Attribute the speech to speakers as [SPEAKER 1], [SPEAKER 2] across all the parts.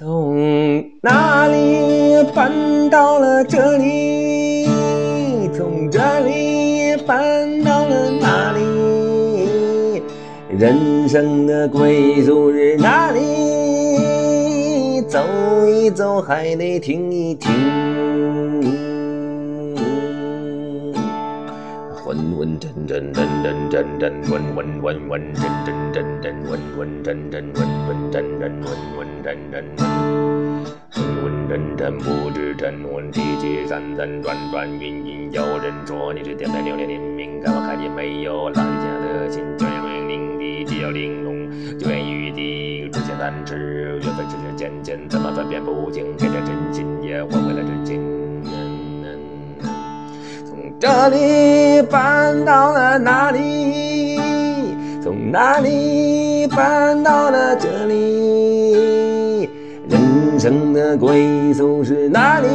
[SPEAKER 1] 从哪里搬到了这里？从这里搬到了哪里？人生的归宿是哪里？走一走还得停一停。混混真真真真真真混混混混真真真真混混真真混混真真混真真噔噔沉沉不知沉沦地界三三转转云云有人说你是天的六年灵敏感我看见没有狼家的心就要为灵地界要玲珑就愿与地出现三尺缘分只是渐渐怎么分辨不清给这真心也换回了真心这里搬到了哪里？从哪里搬到了这里？人生的归宿是哪里？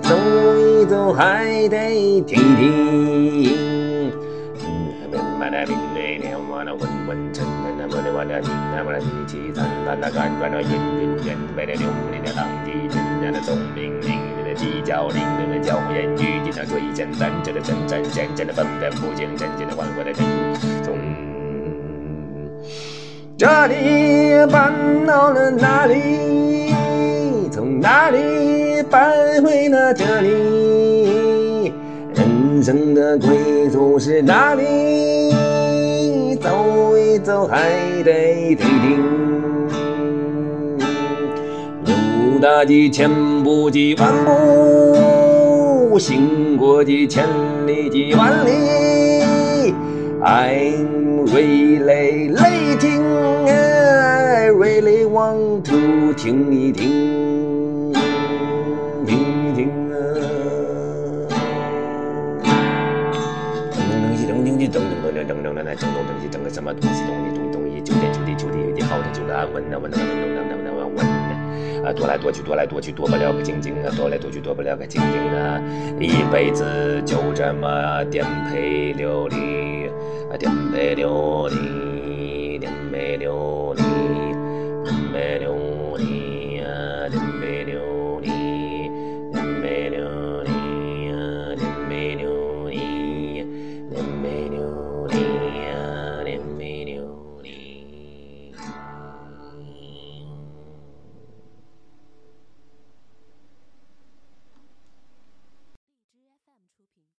[SPEAKER 1] 走一走，还得停停。到了哪里？从哪里搬回了这里？人生的归宿是哪里？走一走还得停停。路大几千步几万步，行过几千里几万里。I'm really waiting, I 回头听一听，听一听啊。整整整整整整整整整整整东西整个什么东西东西东西东西，九天九地九地有地好的就安稳的稳的稳的稳的稳的稳的啊，踱来踱去踱来踱去踱不了个静静啊，踱来踱去踱不了个静静啊，一辈子就这么颠沛流离啊，颠沛流离。